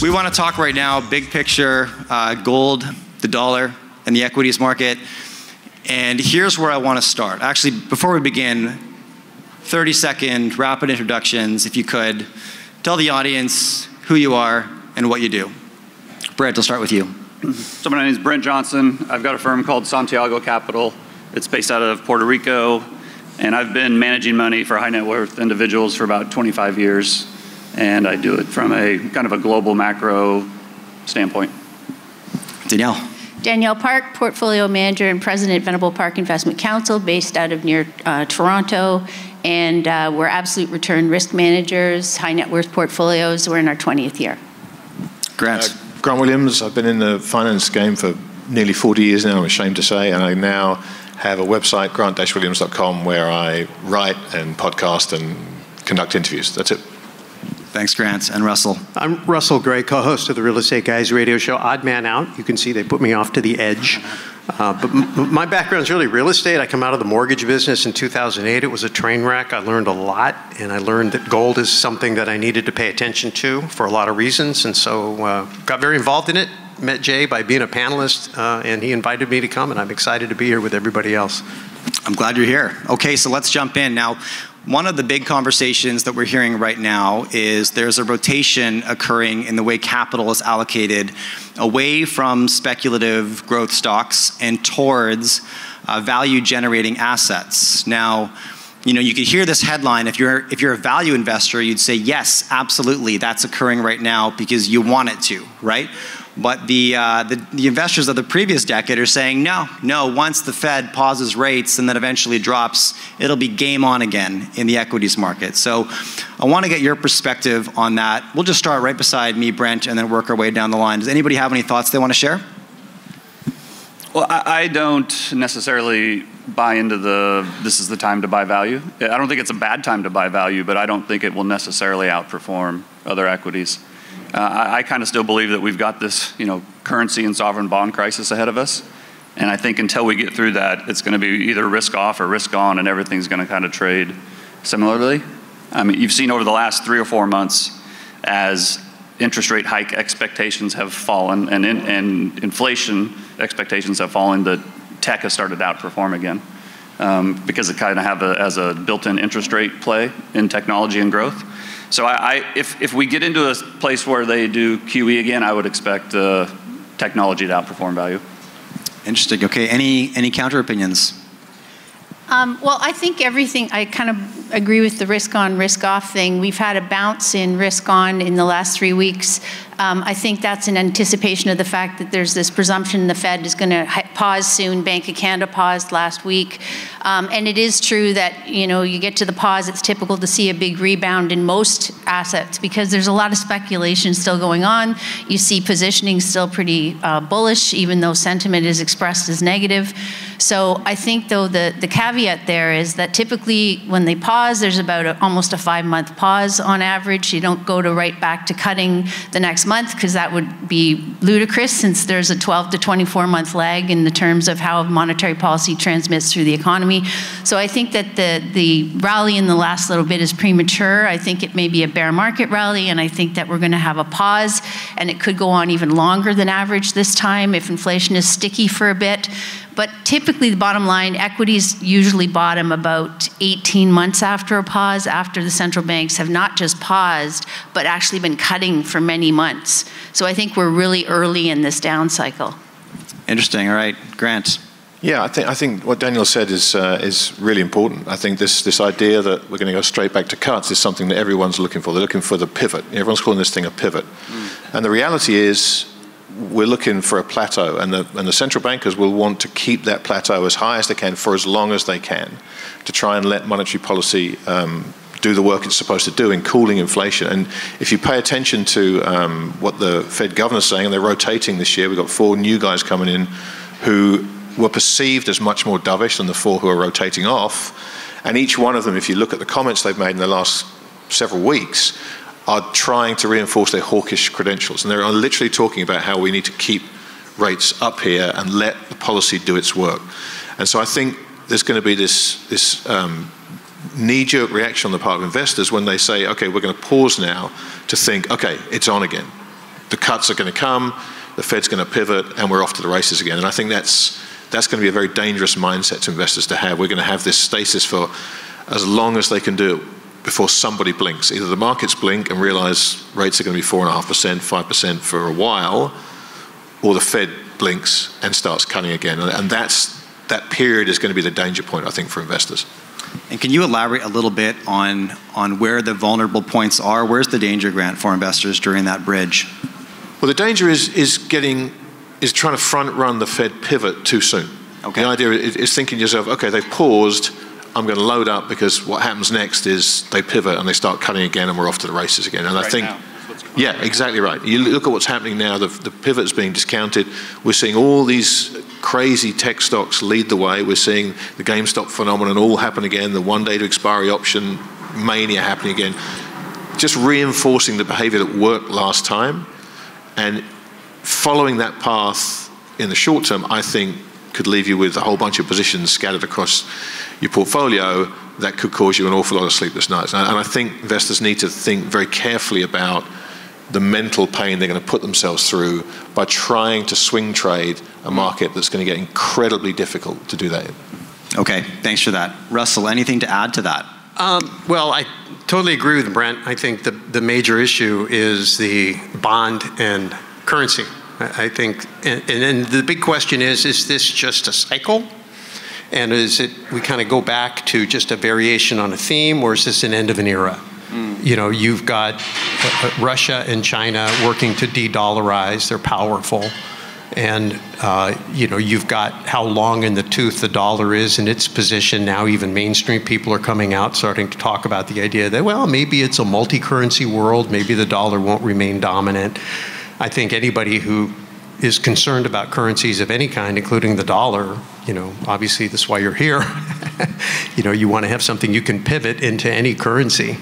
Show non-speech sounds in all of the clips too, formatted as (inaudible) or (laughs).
We want to talk right now, big picture, uh, gold, the dollar, and the equities market. And here's where I want to start. Actually, before we begin, 30 second rapid introductions, if you could. Tell the audience who you are and what you do. Brent, I'll start with you. So my name is Brent Johnson. I've got a firm called Santiago Capital. It's based out of Puerto Rico, and I've been managing money for high net worth individuals for about 25 years, and I do it from a kind of a global macro standpoint. Danielle. Danielle Park, Portfolio Manager and President, of Venable Park Investment Counsel, based out of near uh, Toronto. And uh, we're absolute return risk managers, high net worth portfolios. We're in our 20th year. Grant. Uh, Grant Williams, I've been in the finance game for nearly 40 years now, I'm ashamed to say, and I now have a website, grant-williams.com, where I write and podcast and conduct interviews. That's it. Thanks, Grant. And Russell. I'm Russell Gray, co host of the Real Estate Guys radio show, Odd Man Out. You can see they put me off to the edge. Uh, but m- my background is really real estate. I come out of the mortgage business in 2008. It was a train wreck. I learned a lot, and I learned that gold is something that I needed to pay attention to for a lot of reasons. And so uh, got very involved in it. Met Jay by being a panelist, uh, and he invited me to come, and I'm excited to be here with everybody else. I'm glad you're here. Okay, so let's jump in. Now, one of the big conversations that we're hearing right now is there's a rotation occurring in the way capital is allocated away from speculative growth stocks and towards uh, value generating assets. Now, you know, you could hear this headline. If you're if you're a value investor, you'd say yes, absolutely, that's occurring right now because you want it to, right? But the, uh, the, the, investors of the previous decade are saying, no, no, once the Fed pauses rates and then eventually drops, it'll be game on again in the equities market. So I want to get your perspective on that. We'll just start right beside me, Brent, and then work our way down the line. Does anybody have any thoughts they want to share? Well, I, I don't necessarily buy into the this is the time to buy value. I don't think it's a bad time to buy value, but I don't think it will necessarily outperform other equities. Uh, I, I kind of still believe that we've got this, you know, currency and sovereign bond crisis ahead of us. And I think until we get through that, it's going to be either risk off or risk on, and everything's going to kind of trade similarly. I mean, you've seen over the last three or four months as interest rate hike expectations have fallen and, in, and inflation expectations have fallen, that tech has started to outperform again. Um, because it kind of have a, as a built-in interest rate play in technology and growth. So I, I, if, if we get into a place where they do QE again, I would expect uh, technology to outperform value. Interesting. Okay. Any any counter opinions? Um, well, I think everything, I kind of agree with the risk on, risk off thing. We've had a bounce in risk on in the last three weeks. Um, I think that's an anticipation of the fact that there's this presumption the Fed is going to pause soon. Bank of Canada paused last week. Um, and it is true that, you know, you get to the pause, it's typical to see a big rebound in most assets because there's a lot of speculation still going on. You see positioning still pretty uh, bullish, even though sentiment is expressed as negative. So I think, though, the, the caveat there is that typically when they pause, there's about a, almost a five month pause on average. You don't go to right back to cutting the next month because that would be ludicrous since there's a 12 to 24 month lag in the terms of how monetary policy transmits through the economy. So I think that the, the rally in the last little bit is premature. I think it may be a bear market rally, and I think that we're going to have a pause, and it could go on even longer than average this time if inflation is sticky for a bit. But typically, the bottom line, equities usually bottom about 18 months after a pause, after the central banks have not just paused, but actually been cutting for many months. So I think we're really early in this down cycle. Interesting. All right, Grant. Yeah, I think I think what Danielle said is uh, is really important. I think this this idea that we're going to go straight back to cuts is something that everyone's looking for. They're looking for the pivot. Everyone's calling this thing a pivot, mm. and the reality is we're looking for a plateau, and the, and the central bankers will want to keep that plateau as high as they can for as long as they can to try and let monetary policy um, do the work it's supposed to do in cooling inflation. And if you pay attention to um, what the Fed governor's saying, and they're rotating this year, we've got four new guys coming in who were perceived as much more dovish than the four who are rotating off. And each one of them, if you look at the comments they've made in the last several weeks, are trying to reinforce their hawkish credentials. And they're literally talking about how we need to keep rates up here and let the policy do its work. And so I think there's going to be this, this um, knee jerk reaction on the part of investors when they say, okay, we're going to pause now to think, okay, it's on again. the cuts are going to come, the Fed's going to pivot, and we're off to the races again. And I think that's that's going to be a very dangerous mindset to investors to have. We're going to have this stasis for as long as they can do it before somebody blinks. Either the markets blink and realize rates are going to be 4.5%, 5% for a while, or the Fed blinks and starts cutting again. And that's, that period is going to be the danger point, I think, for investors. And can you elaborate a little bit on, on where the vulnerable points are? Where's the danger, Grant, for investors during that bridge? Well, the danger is, is getting is trying to front run the Fed pivot too soon. Okay. The idea is thinking to yourself, okay, they've paused, I'm going to load up because what happens next is they pivot and they start cutting again and we're off to the races again. And right I think, yeah, exactly right. You look at what's happening now, the, the pivot's being discounted. We're seeing all these crazy tech stocks lead the way. We're seeing the GameStop phenomenon all happen again, the one day to expiry option mania happening again. Just reinforcing the behavior that worked last time. And following that path in the short term, I think could leave you with a whole bunch of positions scattered across your portfolio that could cause you an awful lot of sleepless nights. And I think investors need to think very carefully about the mental pain they're going to put themselves through by trying to swing trade a market that's going to get incredibly difficult to do that in. Okay, thanks for that. Russell, anything to add to that? Um, well, I totally agree with Brent. I think the, the major issue is the bond and currency. I think, and, then the big question is, is this just a cycle? And is it, we kind of go back to just a variation on a theme, or is this an end of an era? Mm. You know, you've got uh, uh, Russia and China working to de-dollarize, they're powerful. And, uh, you know, you've got how long in the tooth the dollar is in its position. Now even mainstream people are coming out starting to talk about the idea that, well, maybe it's a multi-currency world, maybe the dollar won't remain dominant. I think anybody who is concerned about currencies of any kind, including the dollar, you know, obviously that's why you're here. (laughs) you know, you want to have something you can pivot into any currency.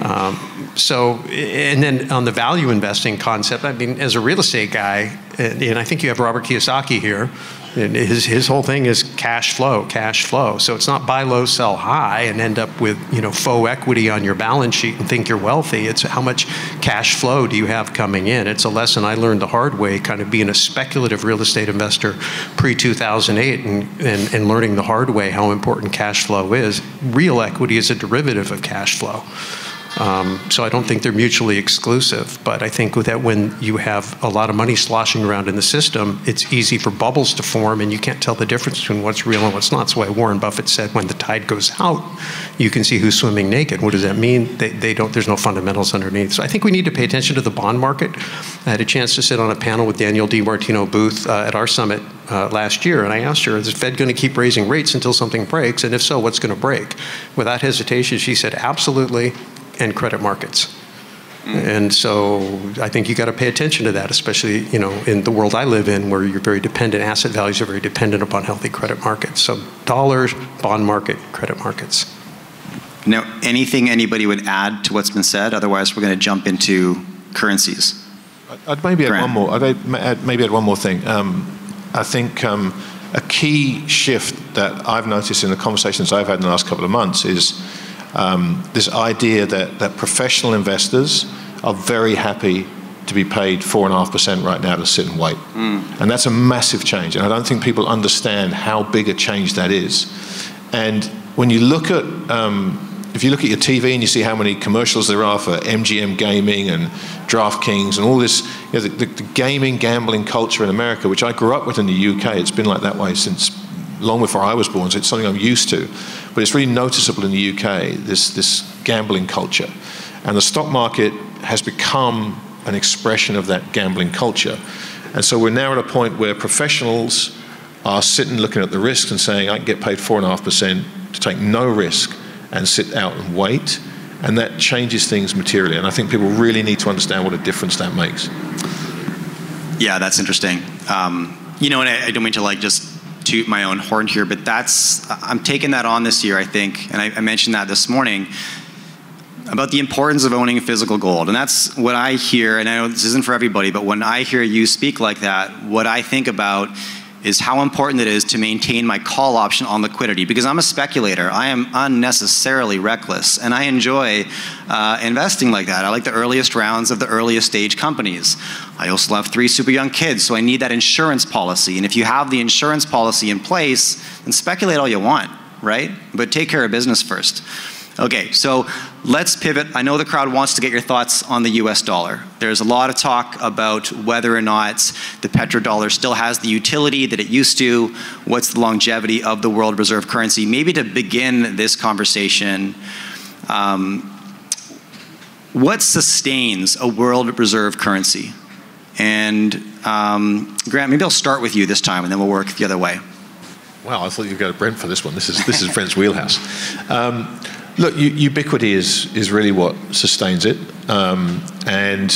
Um, so, and then on the value investing concept, I mean, as a real estate guy, and, and I think you have Robert Kiyosaki here, and his, his whole thing is cash flow, cash flow. So it's not buy low, sell high, and end up with you know faux equity on your balance sheet and think you're wealthy. It's how much cash flow do you have coming in. It's a lesson I learned the hard way, kind of being a speculative real estate investor pre 2008, and, and and learning the hard way how important cash flow is. Real equity is a derivative of cash flow. Um, so I don't think they're mutually exclusive. But I think that when you have a lot of money sloshing around in the system, it's easy for bubbles to form, and you can't tell the difference between what's real and what's not. That's why Warren Buffett said, when the tide goes out, you can see who's swimming naked. What does that mean? They, they don't. There's no fundamentals underneath. So I think we need to pay attention to the bond market. I had a chance to sit on a panel with Danielle DiMartino Booth uh, at our summit uh, last year, and I asked her, "Is the Fed going to keep raising rates until something breaks? And if so, what's going to break?" Without hesitation, she said, "Absolutely." And credit markets. Mm. And so I think you got to pay attention to that, especially you know in the world I live in, where you're very dependent. Asset values are very dependent upon healthy credit markets. So dollars, bond market, credit markets. Now, anything anybody would add to what's been said? Otherwise, we're going to jump into currencies. I'd maybe Grant. add one more. I'd add, maybe add one more thing. Um, I think um, a key shift that I've noticed in the conversations I've had in the last couple of months is um, this idea that, that professional investors are very happy to be paid 4.5% right now to sit and wait. Mm. And that's a massive change. And I don't think people understand how big a change that is. And when you look at, um, if you look at your TV and you see how many commercials there are for MGM Gaming and DraftKings and all this, you know, the, the, the gaming, gambling culture in America, which I grew up with in the UK, it's been like that way since long before I was born, so it's something I'm used to. But it's really noticeable in the UK, this, this gambling culture. And the stock market has become an expression of that gambling culture. And so we're now at a point where professionals are sitting looking at the risks and saying, I can get paid 4.5% to take no risk and sit out and wait. And that changes things materially. And I think people really need to understand what a difference that makes. Yeah, that's interesting. Um, you know, and I, I don't mean to like just toot my own horn here, but that's, I'm taking that on this year, I think, and I, I mentioned that this morning about the importance of owning physical gold. And that's what I hear, and I know this isn't for everybody, but when I hear you speak like that, what I think about is how important it is to maintain my call option on liquidity because I'm a speculator. I am unnecessarily reckless and I enjoy uh, investing like that. I like the earliest rounds of the earliest stage companies. I also have three super young kids, so I need that insurance policy. And if you have the insurance policy in place, then speculate all you want, right? But take care of business first. Okay, so let's pivot. I know the crowd wants to get your thoughts on the US dollar. There's a lot of talk about whether or not the petrodollar still has the utility that it used to. What's the longevity of the world reserve currency? Maybe to begin this conversation, um, what sustains a world reserve currency? And um, Grant, maybe I'll start with you this time and then we'll work the other way. Wow, I thought you'd go to Brent for this one. This is, this is Brent's wheelhouse. Um, Look, ubiquity is, is really what sustains it. Um, and,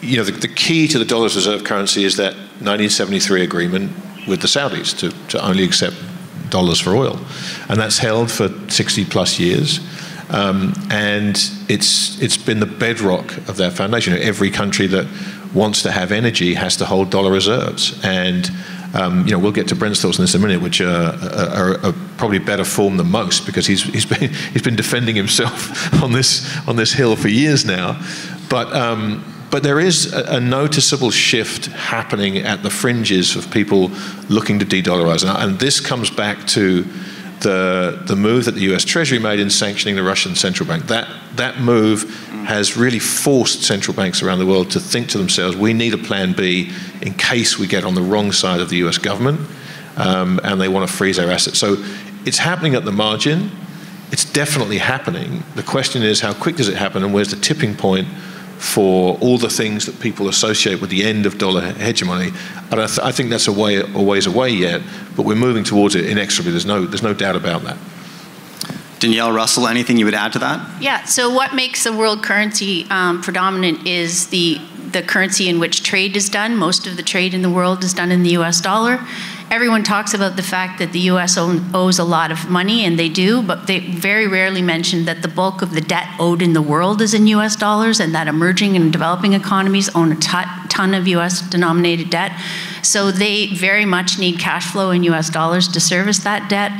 you know, the, the, key to the dollar's reserve currency is that 1973 agreement with the Saudis to, to only accept dollars for oil. And that's held for 60 plus years. Um, and it's, it's been the bedrock of that foundation. Every country that wants to have energy has to hold dollar reserves. And um, you know, we'll get to Brent's thoughts on this in a minute, which are, are, are, probably better formed than most because he's, he's, (laughs) been, he's been defending himself (laughs) on this, on this hill for years now. But, um, but there is a, a, noticeable shift happening at the fringes of people looking to de dollarize. And, and this comes back to the, the move that the US Treasury made in sanctioning the Russian central bank. That, that move has really forced central banks around the world to think to themselves, we need a plan B in case we get on the wrong side of the US government um, and they want to freeze our assets. So it's happening at the margin. It's definitely happening. The question is, how quick does it happen and where's the tipping point for all the things that people associate with the end of dollar hegemony. And I, th- I think that's a, way, a ways away yet, but we're moving towards it inexorably. There's no, there's no doubt about that. Danielle Russell, anything you would add to that? Yeah, so what makes the world currency um, predominant is the, the currency in which trade is done. Most of the trade in the world is done in the US dollar. Everyone talks about the fact that the US owes a lot of money, and they do, but they very rarely mention that the bulk of the debt owed in the world is in US dollars, and that emerging and developing economies own a ton of US denominated debt. So they very much need cash flow in US dollars to service that debt.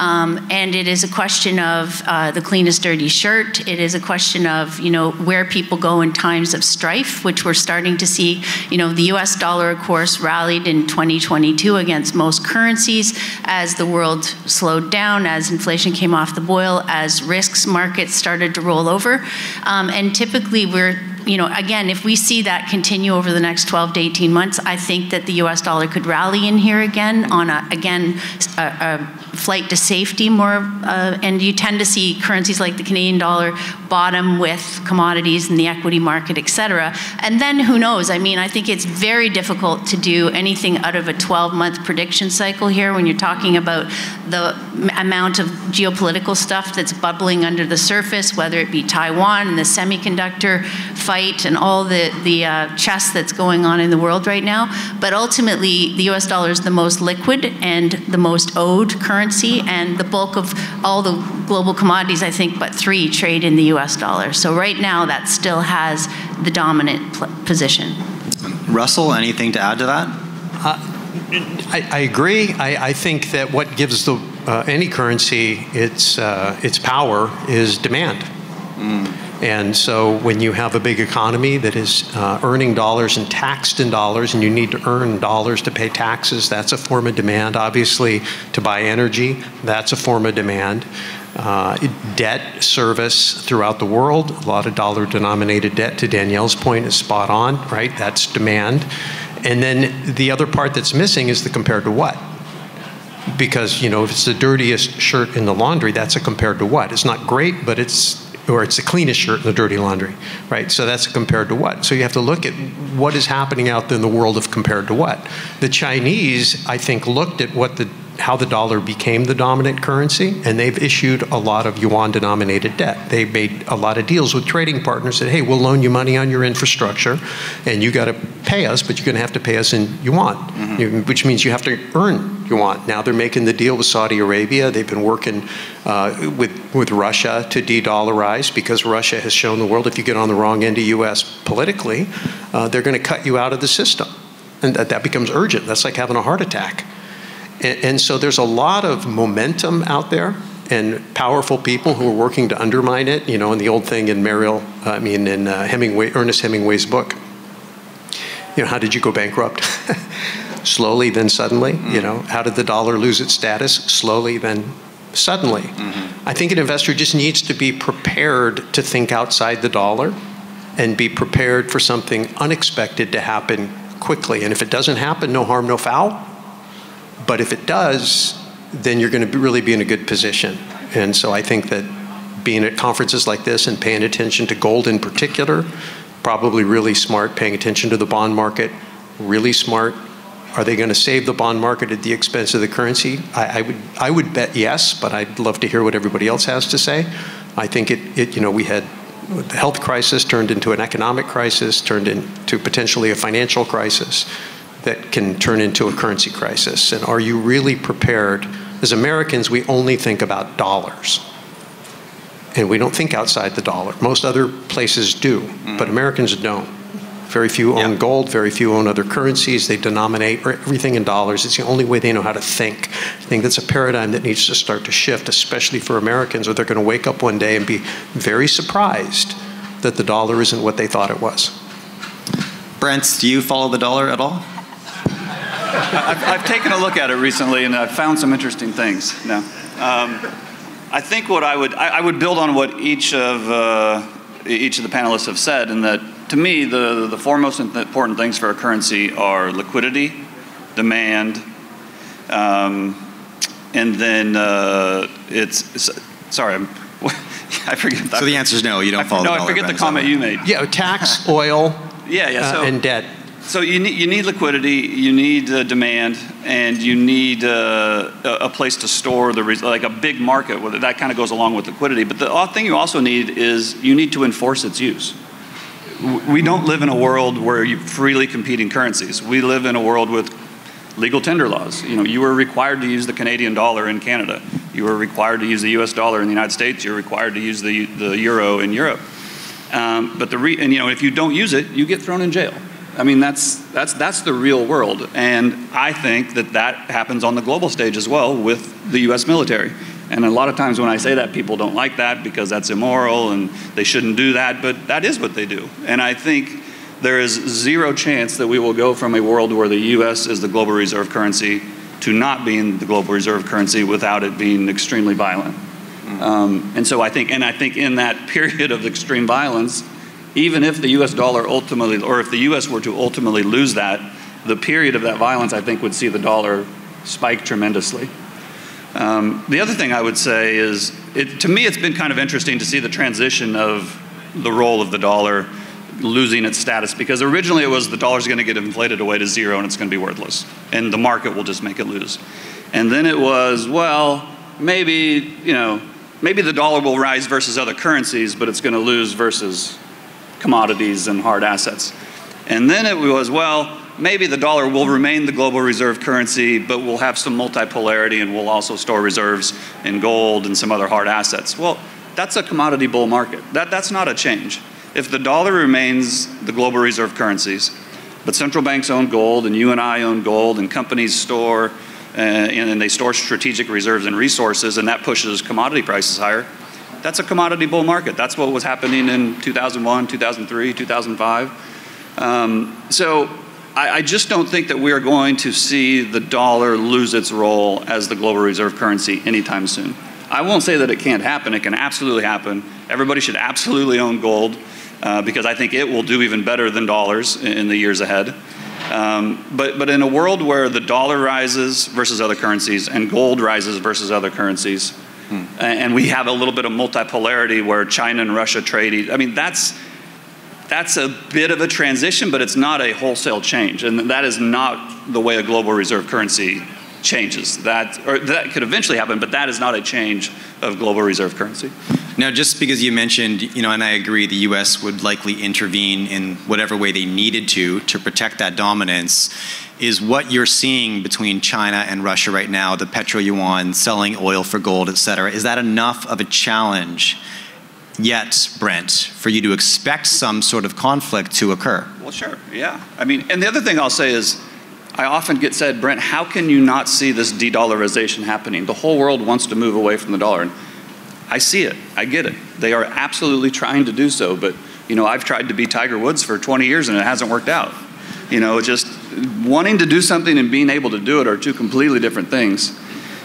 Um, and it is a question of uh, the cleanest dirty shirt. It is a question of you know where people go in times of strife, which we're starting to see. You know the U.S. dollar, of course, rallied in 2022 against most currencies as the world slowed down, as inflation came off the boil, as risks markets started to roll over, um, and typically we're you know, again, if we see that continue over the next 12 to 18 months, I think that the U.S. dollar could rally in here again on a, again, a, a flight to safety more, uh, and you tend to see currencies like the Canadian dollar bottom with commodities and the equity market, et cetera. And then who knows? I mean, I think it's very difficult to do anything out of a 12-month prediction cycle here when you're talking about the amount of geopolitical stuff that's bubbling under the surface, whether it be Taiwan and the semiconductor fight and all the, the uh, chess that's going on in the world right now. But ultimately, the US dollar is the most liquid and the most owed currency currency, and the bulk of all the global commodities, I think, but three trade in the US dollar. So right now, that still has the dominant position. Russell, anything to add to that? Uh, I, I, agree. I, I, think that what gives the, uh, any currency its, uh, its power is demand. Mm. And so when you have a big economy that is uh, earning dollars and taxed in dollars, and you need to earn dollars to pay taxes, that's a form of demand. Obviously, to buy energy, that's a form of demand. Uh, debt service throughout the world, a lot of dollar denominated debt, to Danielle's point, is spot on, right? That's demand. And then the other part that's missing is the compared to what? Because, you know, if it's the dirtiest shirt in the laundry, that's a compared to what? It's not great, but it's or it's the cleanest shirt in the dirty laundry, right? So that's compared to what? So you have to look at what is happening out there in the world of compared to what. The Chinese, I think, looked at what the how the dollar became the dominant currency, and they've issued a lot of yuan denominated debt. They made a lot of deals with trading partners that, hey, we'll loan you money on your infrastructure, and you got to pay us, but you're going to have to pay us in yuan, mm-hmm. which means you have to earn yuan. Now they're making the deal with Saudi Arabia. They've been working uh, with, with Russia to de dollarize because Russia has shown the world if you get on the wrong end of US politically, uh, they're going to cut you out of the system. And that, that becomes urgent. That's like having a heart attack. And, and so there's a lot of momentum out there and powerful people who are working to undermine it. You know, in the old thing in Mariel, I mean, in uh, Hemingway, Ernest Hemingway's book. You know, how did you go bankrupt? (laughs) Slowly, then suddenly. Mm. You know, how did the dollar lose its status? Slowly, then suddenly. Mm-hmm. I think an investor just needs to be prepared to think outside the dollar and be prepared for something unexpected to happen quickly. And if it doesn't happen, no harm, no foul. But if it does, then you're going to really be in a good position. And so I think that being at conferences like this and paying attention to gold in particular, probably really smart, paying attention to the bond market, really smart. Are they going to save the bond market at the expense of the currency? I, I would, I would bet yes, but I'd love to hear what everybody else has to say. I think it, it you know, we had the health crisis turned into an economic crisis, turned into potentially a financial crisis that can turn into a currency crisis? And are you really prepared? As Americans, we only think about dollars. And we don't think outside the dollar. Most other places do, mm-hmm. but Americans don't. Very few own gold, very few own other currencies. They denominate everything in dollars. It's the only way they know how to think. I think that's a paradigm that needs to start to shift, especially for Americans, or they're going to wake up one day and be very surprised that the dollar isn't what they thought it was. Brent, do you follow the dollar at all? I've, I've, taken a look at it recently, and I've found some interesting things. Now, um, I think what I would I, I, would build on what each of uh, each of the panelists have said, and that to me the the four most important things for a currency are liquidity, demand, um, and then uh, it's sorry. I'm, (laughs) I forget. So the answer is no. You don't I, follow. No, I forget the comment you made. Yeah, tax, oil. (laughs) yeah, yeah. So, uh, and debt. So you need, you need liquidity, you need uh, demand, and you need uh, a place to store the like a big market. That kind of goes along with liquidity. But the thing you also need is you need to enforce its use. We don't live in a world where you freely competing currencies. We live in a world with legal tender laws. You know, you are required to use the Canadian dollar in Canada. You are required to use the U.S. dollar in the United States. You're required to use the the euro in Europe. Um, but the re- and you know if you don't use it, you get thrown in jail. I mean, that's, that's, that's the real world. And I think that that happens on the global stage as well with the US military. And a lot of times when I say that, people don't like that because that's immoral and they shouldn't do that, but that is what they do. And I think there is zero chance that we will go from a world where the US is the global reserve currency to not being the global reserve currency without it being extremely violent. Mm-hmm. Um, and so I think, and I think in that (laughs) period of extreme violence, even if the US dollar ultimately, or if the US were to ultimately lose that, the period of that violence, I think, would see the dollar spike tremendously. Um, the other thing I would say is, it, to me, it's been kind of interesting to see the transition of the role of the dollar losing its status because originally it was the dollar's going to get inflated away to zero and it's going to be worthless, and the market will just make it lose. And then it was, well, maybe, you know, maybe the dollar will rise versus other currencies, but it's going to lose versus commodities and hard assets. And then it was, well, maybe the dollar will remain the global reserve currency, but we'll have some multipolarity and we'll also store reserves in gold and some other hard assets. Well, that's a commodity bull market. That, that's not a change. If the dollar remains the global reserve currencies, but central banks own gold and you and I own gold and companies store uh, and they store strategic reserves and resources and that pushes commodity prices higher, that's a commodity bull market. That's what was happening in 2001, 2003, 2005. Um, so I, I, just don't think that we are going to see the dollar lose its role as the global reserve currency anytime soon. I won't say that it can't happen. It can absolutely happen. Everybody should absolutely own gold uh, because I think it will do even better than dollars in, in the years ahead. Um, but, but in a world where the dollar rises versus other currencies and gold rises versus other currencies, Hmm. And we have a little bit of multipolarity where China and Russia trade. I mean, that's that's a bit of a transition, but it's not a wholesale change, and that is not the way a global reserve currency changes. That or that could eventually happen, but that is not a change of global reserve currency. Now, just because you mentioned, you know, and I agree, the U.S. would likely intervene in whatever way they needed to to protect that dominance is what you're seeing between China and Russia right now, the petro yuan, selling oil for gold, et cetera. Is that enough of a challenge yet, Brent, for you to expect some sort of conflict to occur? Well, sure, yeah. I mean, and the other thing I'll say is, I often get said, Brent, how can you not see this de dollarization happening? The whole world wants to move away from the dollar. And I see it. I get it. They are absolutely trying to do so. But, you know, I've tried to be Tiger Woods for 20 years and it hasn't worked out. You know, just wanting to do something and being able to do it are two completely different things.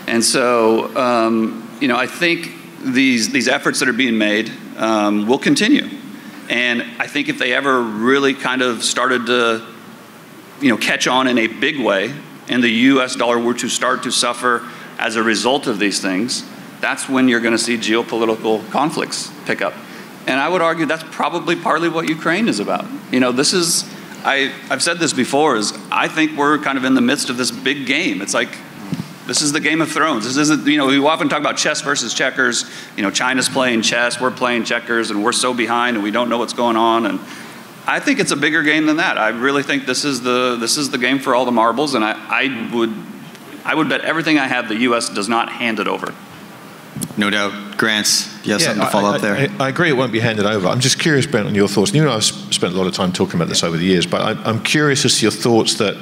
And so, um, you know, I think these, these efforts that are being made um, will continue. And I think if they ever really kind of started to, you know, catch on in a big way, and the U.S. dollar were to start to suffer as a result of these things, that's when you're going to see geopolitical conflicts pick up. And I would argue that's probably partly what Ukraine is about. You know, this is, I, I've said this before, is I think we're kind of in the midst of this big game. It's like, this is the Game of Thrones. This isn't, you know, we often talk about chess versus checkers. You know, China's playing chess, we're playing checkers, and we're so behind and we don't know what's going on. And I think it's a bigger game than that. I really think this is the, this is the game for all the marbles, and I, I, would, I would bet everything I have the U.S. does not hand it over. No doubt. Grants, you have yeah, something to follow I, up there? I, I, agree it won't be handed over. I'm just curious, Brent, on your thoughts. You know, I've spent a lot of time talking about this over the years, but I, I'm curious as to your thoughts that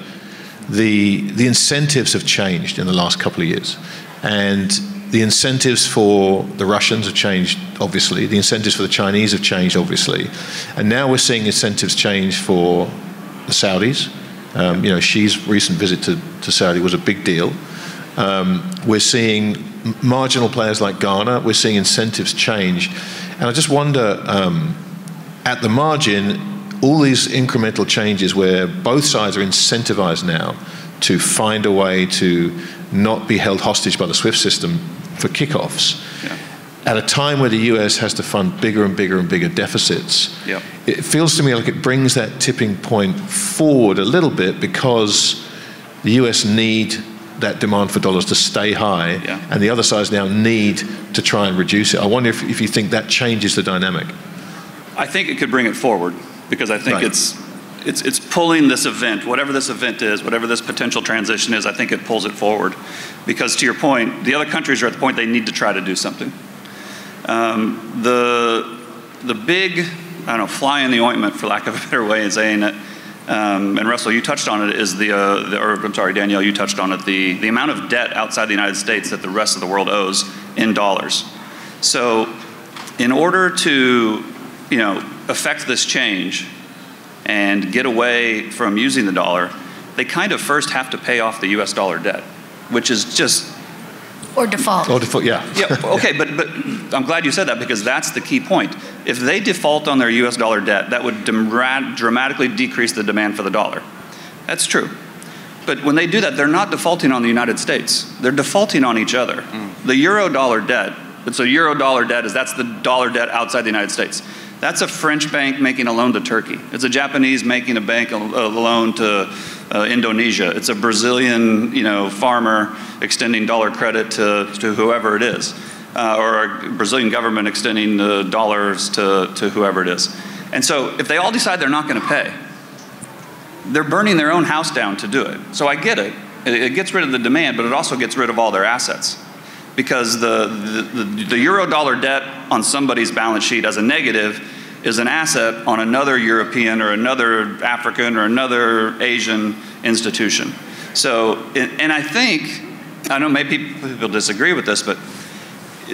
the, the incentives have changed in the last couple of years. And the incentives for the Russians have changed, obviously. The incentives for the Chinese have changed, obviously. And now we're seeing incentives change for the Saudis. Um, you know, Xi's recent visit to, to Saudi was a big deal. Um, we're seeing marginal players like Ghana, we're seeing incentives change. And I just wonder, um, at the margin, all these incremental changes where both sides are incentivized now to find a way to not be held hostage by the SWIFT system for kickoffs. Yeah. At a time where the US has to fund bigger and bigger and bigger deficits, yeah. it feels to me like it brings that tipping point forward a little bit because the US need that demand for dollars to stay high, yeah. and the other sides now need to try and reduce it. I wonder if, if you think that changes the dynamic. I think it could bring it forward because I think right. it's it's, it's pulling this event, whatever this event is, whatever this potential transition is, I think it pulls it forward. Because to your point, the other countries are at the point they need to try to do something. Um, the, the big, I don't know, fly in the ointment, for lack of a better way of saying it, um, and Russell, you touched on it, is the, uh, the, or I'm sorry, Danielle, you touched on it, the, the amount of debt outside the United States that the rest of the world owes in dollars. So, in order to, you know, affect this change, and get away from using the dollar, they kind of first have to pay off the US dollar debt, which is just. Or default. Or default, yeah. yeah, okay, but, but I'm glad you said that because that's the key point. If they default on their US dollar debt, that would dramatically decrease the demand for the dollar. That's true. But when they do that, they're not defaulting on the United States. They're defaulting on each other. Mm. The euro dollar debt, so euro dollar debt is that's the dollar debt outside the United States. That's a French bank making a loan to Turkey. It's a Japanese making a bank a, loan to uh, Indonesia. It's a Brazilian, you know, farmer extending dollar credit to, to whoever it is, uh, or a Brazilian government extending dollars to, to whoever it is. And so, if they all decide they're not going to pay, they're burning their own house down to do it. So I get it. It gets rid of the demand, but it also gets rid of all their assets because the, the, the, the euro dollar debt on somebody's balance sheet as a negative is an asset on another European or another African or another Asian institution. So, and I think, I know maybe people disagree with this, but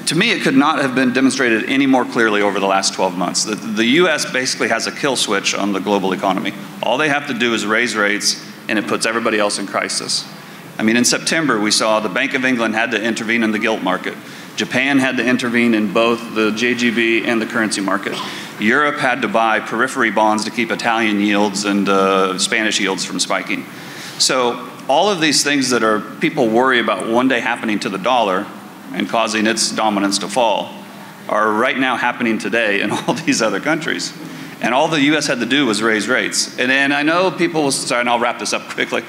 to me, it could not have been demonstrated any more clearly over the last 12 months. The, the US basically has a kill switch on the global economy. All they have to do is raise rates, and it puts everybody else in crisis. I mean, in September, we saw the Bank of England had to intervene in the gilt market. Japan had to intervene in both the JGB and the currency market. Europe had to buy periphery bonds to keep Italian yields and uh, Spanish yields from spiking. So, all of these things that are people worry about one day happening to the dollar and causing its dominance to fall are right now happening today in (laughs) all these other countries. And all the U.S. had to do was raise rates. And then I know people will, sorry, and I'll wrap this up quickly.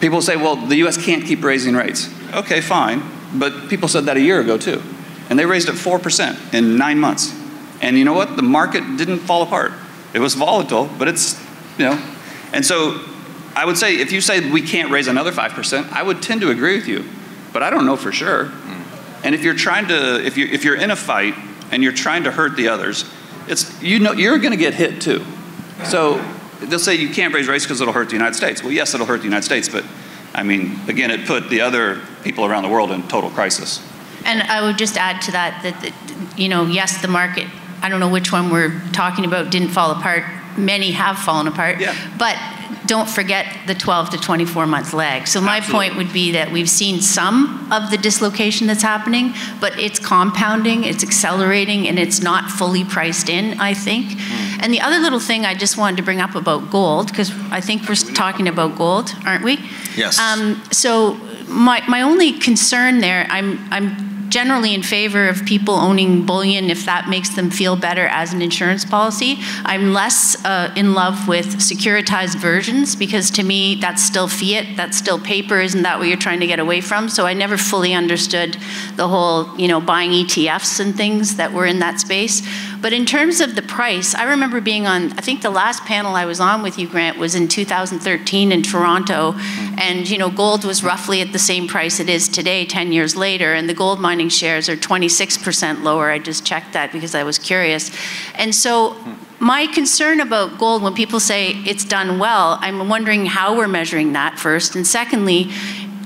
People say, well, the U.S. can't keep raising rates. Okay, fine. But people said that a year ago, too. And they raised it 4% in nine months. And you know what? The market didn't fall apart. It was volatile, but it's, you know. And so I would say if you say we can't raise another 5%, I would tend to agree with you. But I don't know for sure. Hmm. And if you're trying to, if, you, if you're in a fight and you're trying to hurt the others, it's you know you're going to get hit too. So they'll say you can't raise rates because it'll hurt the United States. Well, yes, it'll hurt the United States, but I mean, again, it put the other people around the world in total crisis. And I would just add to that that, that, you know, yes, the market, I don't know which one we're talking about, didn't fall apart. Many have fallen apart. Yeah. But don't forget the 12 to 24 month lag. So my Absolutely. point would be that we've seen some of the dislocation that's happening, but it's compounding, it's accelerating, and it's not fully priced in, I think. And the other little thing I just wanted to bring up about gold, because I think we're talking about gold, aren't we? Yes. Um, so my, my only concern there, I'm, I'm generally in favor of people owning bullion if that makes them feel better as an insurance policy. I'm less uh, in love with securitized versions because to me that's still fiat, that's still paper. Isn't that what you're trying to get away from? So I never fully understood the whole, you know, buying ETFs and things that were in that space. But in terms of the price, I remember being on, I think the last panel I was on with you, Grant, was in 2013 in Toronto. Mm-hmm. And, you know, gold was roughly at the same price it is today, 10 years later. And the gold mining shares are 26% lower. I just checked that because I was curious. And so, hmm. my concern about gold, when people say it's done well, I'm wondering how we're measuring that first. And secondly,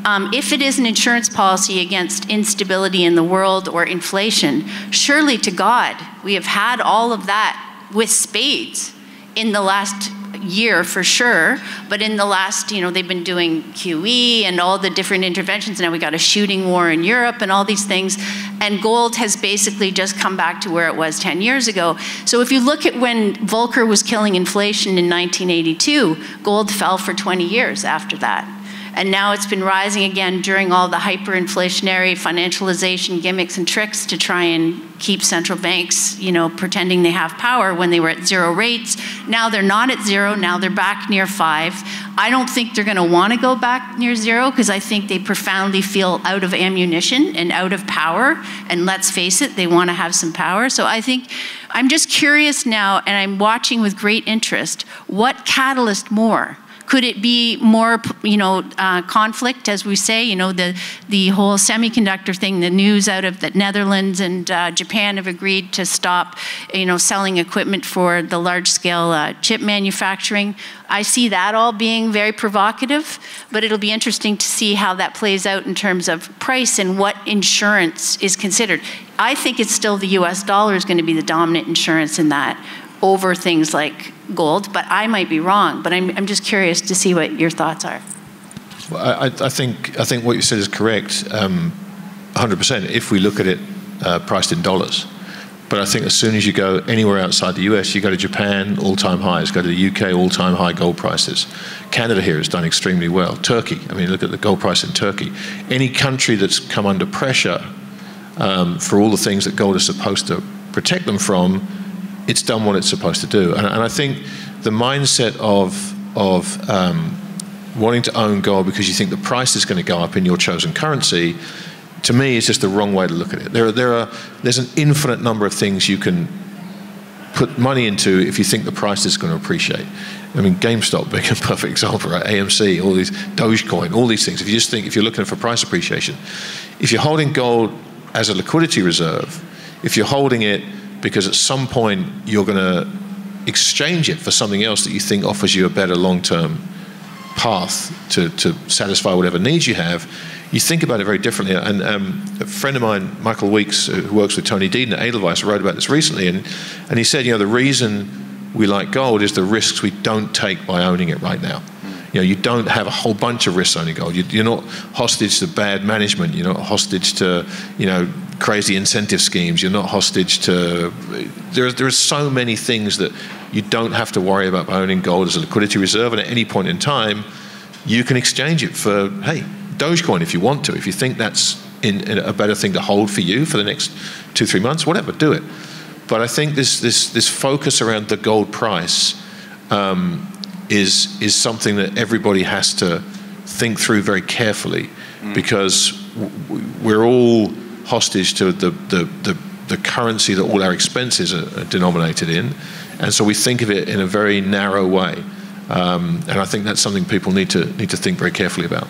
um, if it is an insurance policy against instability in the world or inflation, surely to God, we have had all of that with spades in the last year for sure, but in the last, you know, they've been doing QE and all the different interventions. Now we got a shooting war in Europe and all these things. And gold has basically just come back to where it was 10 years ago. So if you look at when Volcker was killing inflation in 1982, gold fell for 20 years after that. And now it's been rising again during all the hyperinflationary financialization gimmicks and tricks to try and keep central banks, you know, pretending they have power when they were at zero rates. Now they're not at zero, now they're back near five. I don't think they're going to want to go back near zero because I think they profoundly feel out of ammunition and out of power. And let's face it, they want to have some power. So I think I'm just curious now, and I'm watching with great interest what catalyst more? Could it be more, you know, uh, conflict, as we say? You know, the the whole semiconductor thing. The news out of the Netherlands and uh, Japan have agreed to stop, you know, selling equipment for the large-scale uh, chip manufacturing. I see that all being very provocative, but it'll be interesting to see how that plays out in terms of price and what insurance is considered. I think it's still the U.S. dollar is going to be the dominant insurance in that over things like gold, but I might be wrong. But I'm, I'm just curious to see what your thoughts are. Well, I, I think I think what you said is correct, um, 100%. If we look at it uh, priced in dollars, but I think as soon as you go anywhere outside the US, you go to Japan, all-time highs. Go to the UK, all-time high gold prices. Canada here has done extremely well. Turkey, I mean, look at the gold price in Turkey. Any country that's come under pressure um, for all the things that gold is supposed to protect them from, it's done what it's supposed to do. And, and I think the mindset of of um, wanting to own gold because you think the price is going to go up in your chosen currency, to me, is just the wrong way to look at it. There are, there are there's an infinite number of things you can put money into if you think the price is going to appreciate. I mean, GameStop being a perfect example, right? AMC, all these Dogecoin, all these things. If you just think, if you're looking for price appreciation, if you're holding gold as a liquidity reserve, if you're holding it because at some point you're going to exchange it for something else that you think offers you a better long-term path to, to satisfy whatever needs you have, you think about it very differently. And um, a friend of mine, Michael Weeks, who works with Tony Deden at Edelweiss, wrote about this recently, and, and he said, you know, the reason we like gold is the risks we don't take by owning it right now. You know, you don't have a whole bunch of risks owning gold. You, are not hostage to bad management. You're not hostage to, you know, crazy incentive schemes. You're not hostage to. There, there are so many things that you don't have to worry about owning gold as a liquidity reserve, and at any point in time, you can exchange it for, hey, Dogecoin if you want to. If you think that's in, in a better thing to hold for you for the next two, three months, whatever, do it. But I think this this this focus around the gold price um, is is something that everybody has to think through very carefully, mm. because w- we're all hostage to the, the the, the currency that all our expenses are, are, denominated in, and so we think of it in a very narrow way, um, and I think that's something people need to need to think very carefully about.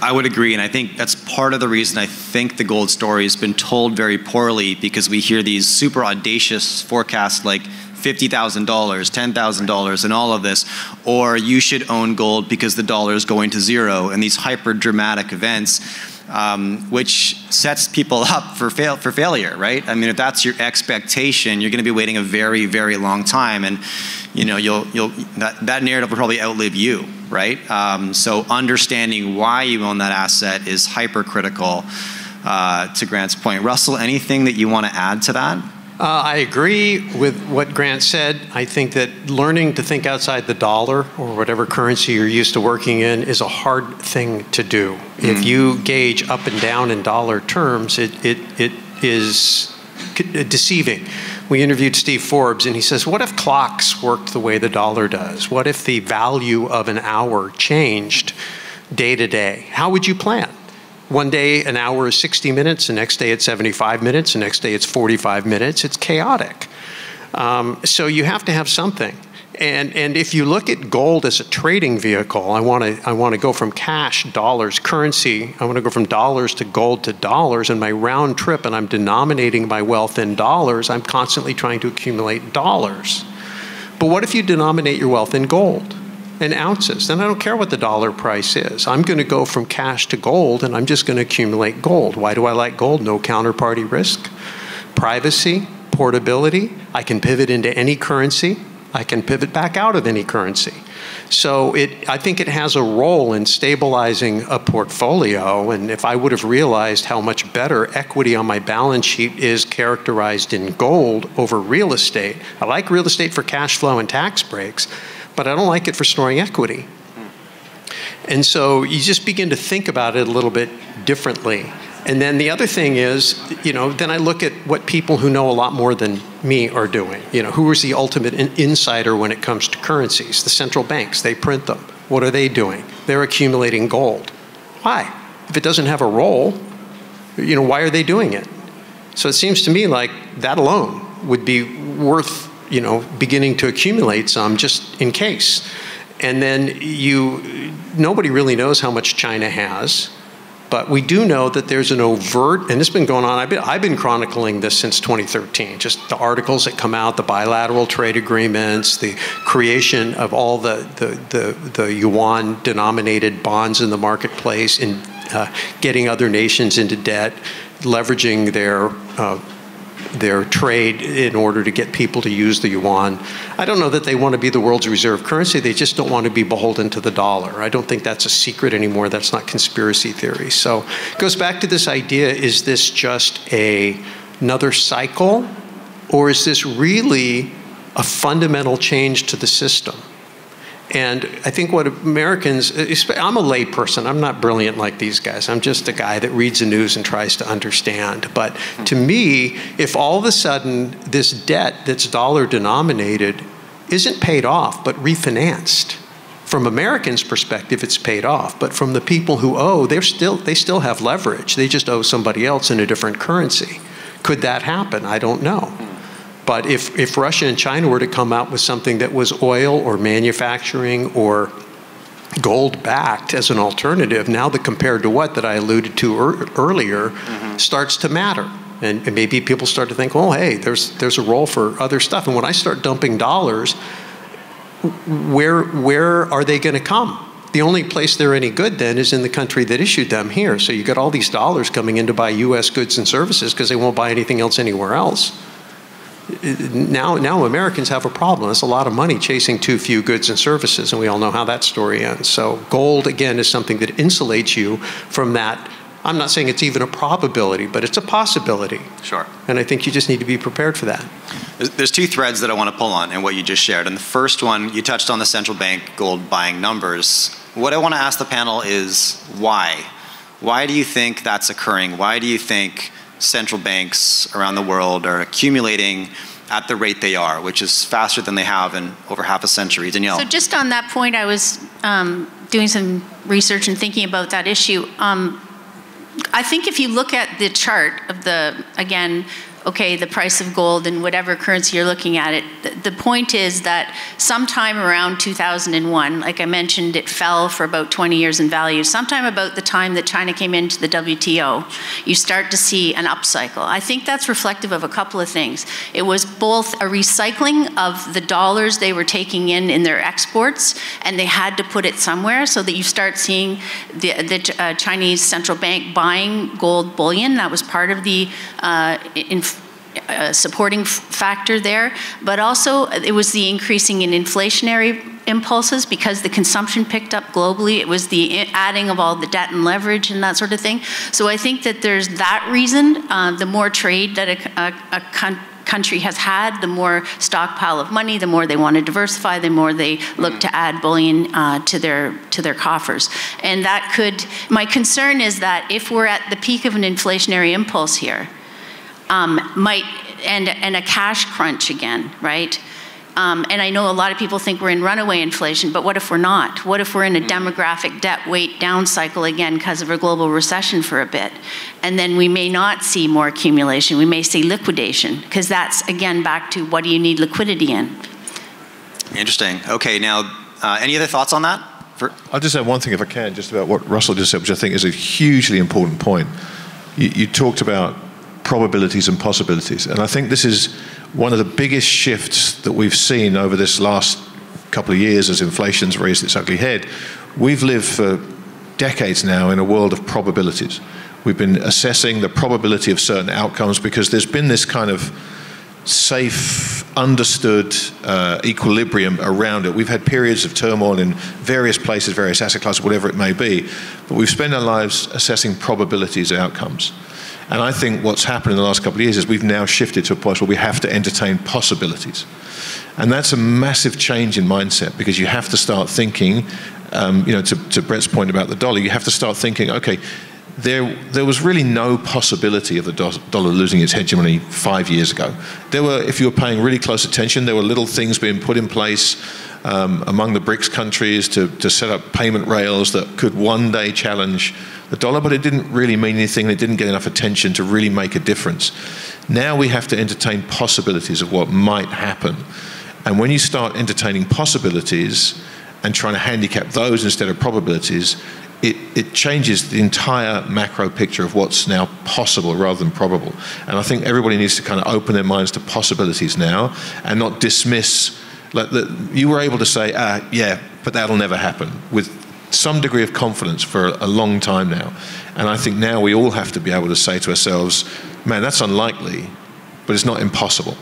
I would agree, and I think that's part of the reason I think the gold story has been told very poorly because we hear these super audacious forecasts like $50,000, $10,000 and all of this, or you should own gold because the dollar is going to zero and these hyper dramatic events. Um, which sets people (laughs) up for fail for failure, right? I mean, if that's your expectation, you're going to be waiting a very, very long time, and you know, you'll you'll that, that narrative will probably outlive you, right? Um, so understanding why you own that asset is hypercritical. Uh, to Grant's point, Russell, anything that you want to add to that? Uh, I agree with what Grant said. I think that learning to think outside the dollar or whatever currency you're used to working in is a hard thing to do. Mm. If you gauge up and down in dollar terms, it, it, it is deceiving. We interviewed Steve Forbes, and he says, What if clocks worked the way the dollar does? What if the value of an hour changed day to day? How would you plan? One day, an hour is 60 minutes, the next day, it's 75 minutes, the next day, it's 45 minutes. It's chaotic. Um, so you have to have something. And, and if you look at gold as a trading vehicle, I want to I want to go from cash, dollars, currency. I want to go from dollars to gold to dollars. And my round trip, and I'm denominating my wealth in dollars. I'm constantly trying to accumulate dollars. But what if you denominate your wealth in gold? In ounces. Then I don't care what the dollar price is. I'm going to go from cash to gold and I'm just going to accumulate gold. Why do I like gold? No counterparty risk, privacy, portability. I can pivot into any currency. I can pivot back out of any currency. So it, I think it has a role in stabilizing a portfolio. And if I would have realized how much better equity on my balance sheet is characterized in gold over real estate, I like real estate for cash flow and tax breaks, but I don't like it for storing equity. And so you just begin to think about it a little bit differently. And then the other thing is, you know, then I look at what people who know a lot more than me are doing. You know, who is the ultimate in- insider when it comes to currencies? The central banks, they print them. What are they doing? They're accumulating gold. Why? If it doesn't have a role, you know, why are they doing it? So it seems to me like that alone would be worth you know, beginning to accumulate some just in case. And then you, nobody really knows how much China has, but we do know that there's an overt, and it's been going on, I've been, I've been chronicling this since 2013, just the articles that come out, the bilateral trade agreements, the creation of all the, the, the, the yuan denominated bonds in the marketplace, and uh, getting other nations into debt, leveraging their uh, their trade in order to get people to use the yuan. I don't know that they want to be the world's reserve currency. They just don't want to be beholden to the dollar. I don't think that's a secret anymore. That's not conspiracy theory. So it goes back to this idea is this just a, another cycle, or is this really a fundamental change to the system? And I think what Americans, I'm a layperson, I'm not brilliant like these guys. I'm just a guy that reads the news and tries to understand. But to me, if all of a sudden this debt that's dollar denominated isn't paid off but refinanced, from Americans' perspective, it's paid off. But from the people who owe, they're still, they still have leverage. They just owe somebody else in a different currency. Could that happen? I don't know. But if, if Russia and China were to come out with something that was oil or manufacturing or gold backed as an alternative, now the compared to what that I alluded to er, earlier mm-hmm. starts to matter. And, and, maybe people start to think, oh, hey, there's, there's a role for other stuff. And when I start dumping dollars, where, where are they going to come? The only place they're any good then is in the country that issued them here. So you got all these dollars coming in to buy U.S. goods and services because they won't buy anything else anywhere else now, now Americans have a problem. It's a lot of money chasing too few goods and services, and we all know how that story ends. So, gold, again, is something that insulates you from that. I'm not saying it's even a probability, but it's a possibility. Sure. And I think you just need to be prepared for that. There's two threads that I want to pull on in what you just shared. And the first one, you touched on the central bank gold buying numbers. What I want to ask the panel is why? Why do you think that's occurring? Why do you think central banks around the world are accumulating at the rate they are, which is faster than they have in over half a century. Danielle. So just on that point, I was um, doing some research and thinking about that issue. Um, I think if you look at the chart of the, again, okay, the price of gold in whatever currency you're looking at it. The, point is that sometime around 2001, like I mentioned, it fell for about 20 years in value. Sometime about the time that China came into the WTO, you start to see an upcycle. I think that's reflective of a couple of things. It was both a recycling of the dollars they were taking in in their exports, and they had to put it somewhere so that you start seeing the, the uh, Chinese central bank buying gold bullion. That was part of the uh, in, supporting factor there, but also it was the increasing in inflationary impulses because the consumption picked up globally. It was the adding of all the debt and leverage and that sort of thing. So I think that there's that reason. Uh, the more trade that a, a, a country has had, the more stockpile of money, the more they want to diversify, the more they look to add bullion uh, to their to their coffers. And that could. My concern is that if we're at the peak of an inflationary impulse here, um, might and and a cash crunch again, right? Um, and I know a lot of people think we're in runaway inflation, but what if we're not? What if we're in a demographic debt weight down cycle again because of a global recession for a bit? And then we may not see more accumulation. We may see liquidation because that's, again, back to what do you need liquidity in? Interesting. Okay, now, uh, any other thoughts on that? For- I'll just add one thing, if I can, just about what Russell just said, which I think is a hugely important point. You, you talked about probabilities and possibilities. And I think this is one of the biggest shifts that we've seen over this last couple of years as inflation's raised its ugly head. We've lived for decades now in a world of probabilities. We've been assessing the probability of certain outcomes because there's been this kind of safe, understood uh, equilibrium around it. We've had periods of turmoil in various places, various asset classes, whatever it may be, but we've spent our lives assessing probabilities outcomes. And I think what's happened in the last couple of years is we've now shifted to a point where we have to entertain possibilities. And that's a massive change in mindset because you have to start thinking, um, you know, to, to Brent's point about the dollar, you have to start thinking, okay, there, there was really no possibility of the dollar losing its hegemony five years ago. There were, if you were paying really close attention, there were little things being put in place um, among the BRICS countries to, to set up payment rails that could one day challenge the dollar, but it didn't really mean anything. and It didn't get enough attention to really make a difference. Now we have to entertain possibilities of what might happen. And when you start entertaining possibilities and trying to handicap those instead of probabilities, it, it, changes the entire macro picture of what's now possible rather than probable. And I think everybody needs to kind of open their minds to possibilities now and not dismiss like the, you were able to say, ah, yeah, but that'll never happen with some degree of confidence for a long time now. And I think now we all have to be able to say to ourselves, man, that's unlikely, but it's not impossible.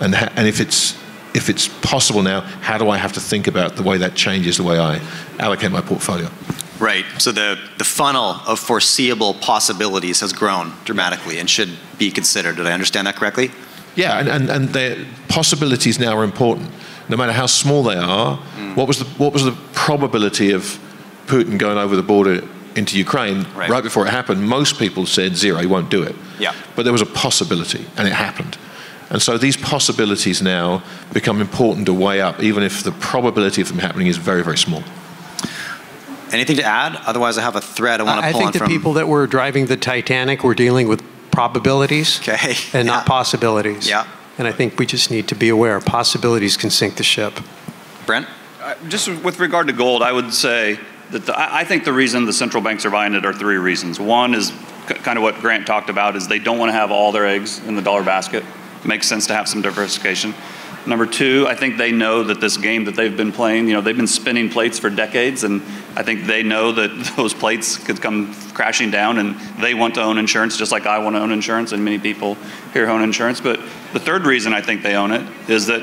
And, ha- and if it's if it's possible now, how do I have to think about the way that changes the way I allocate my portfolio? Right. So the, the funnel of foreseeable possibilities has grown dramatically and should be considered. Did I understand that correctly? Yeah, and, and, and the possibilities now are important no matter how small they are, mm. what was the what was the probability of Putin going over the border into Ukraine right. right. before it happened? Most people said zero, he won't do it. Yeah. But there was a possibility, and it happened. And so these possibilities now become important to weigh up, even if the probability of them happening is very, very small. Anything to add? Otherwise, I have a thread I want to pull on I think the people that were driving the Titanic were dealing with probabilities okay. and (laughs) yeah. not possibilities. Yeah. And I think we just need to be aware possibilities can sink the ship. Brent? Uh, just with regard to gold, I would say that the, I think the reason the central banks are buying it are three reasons. One is kind of what Grant talked about is they don't want to have all their eggs in the dollar basket. It makes sense to have some diversification. Number two, I think they know that this game that they've been playing, you know, they've been spinning plates for decades, and I think they know that (laughs) those plates could come crashing down, and they want to own insurance just like I want to own insurance, and many people here own insurance. But the third reason I think they own it is that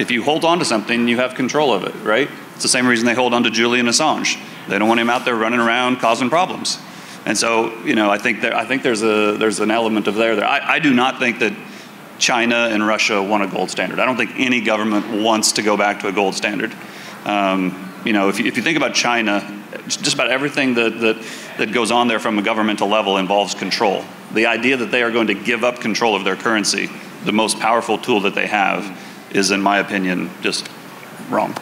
if you hold on to something, you have control of it, right? It's the same reason they hold on to Julian Assange. They don't want him out there running around causing problems. And so, you know, I think there, I think there's a there's an element of there. There, I, I do not think that China and Russia want a gold standard. I don't think any government wants to go back to a gold standard. Um, you know, if you, if you think about China, just about everything that, that, that goes on there from a governmental level involves control. The idea that they are going to give up control of their currency, the most powerful tool that they have, is, in my opinion, just wrong.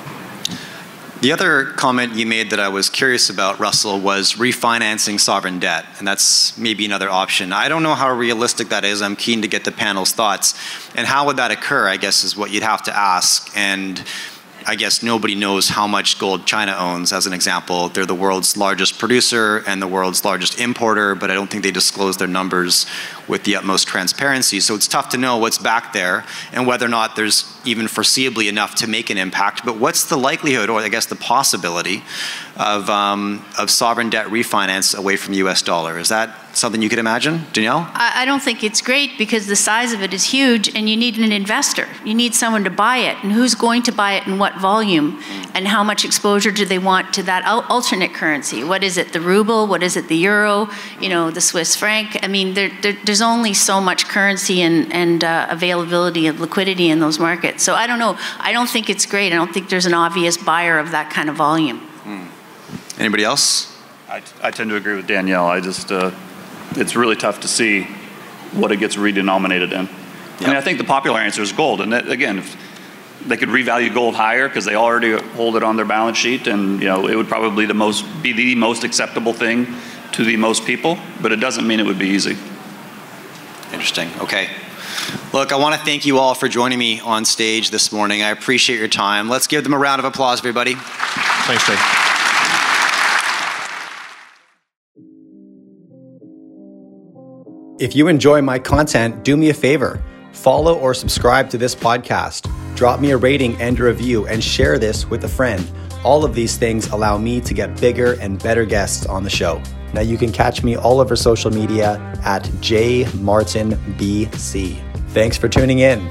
The other comment you made that I was curious about, Russell, was refinancing sovereign debt, and that's maybe another option. I don't know how realistic that is. I'm keen to get the panel's thoughts. And how would that occur, I guess, is what you'd have to ask. And I guess nobody knows how much gold China owns, as an example. They're the world's largest producer and the world's largest importer, but I don't think they disclose their numbers with the utmost transparency. So it's tough to know what's back there and whether or not there's even foreseeably enough to make an impact. But what's the likelihood, or I guess the possibility, of, um, of sovereign debt refinance away from US dollar? Is that something you could imagine, Danielle? I, I don't think it's great because the size of it is huge and you need an investor. You need someone to buy it. And who's going to buy it and what volume? And how much exposure do they want to that alternate currency? What is it, the ruble? What is it, the euro? You know, the Swiss franc? I mean, there, there, there's only so much currency and, and uh, availability of liquidity in those markets. So I don't know. I don't think it's great. I don't think there's an obvious buyer of that kind of volume. Hmm. Anybody else? I, I tend to agree with Danielle. I just, uh, it's really tough to see what it gets redenominated in. Yep. I mean, I think the popular answer is gold. And that, again, if they could revalue gold higher because they already hold it on their balance sheet, and you know, it would probably the most be the most acceptable thing to the most people. But it doesn't mean it would be easy. Interesting. Okay. Look, I want to thank you all for joining me on stage this morning. I appreciate your time. Let's give them a round of applause, everybody. Thanks, Dave. If you enjoy my content, do me a favor follow or subscribe to this podcast, drop me a rating and a review, and share this with a friend. All of these things allow me to get bigger and better guests on the show. Now, you can catch me all over social media at jmartinbc. Thanks for tuning in.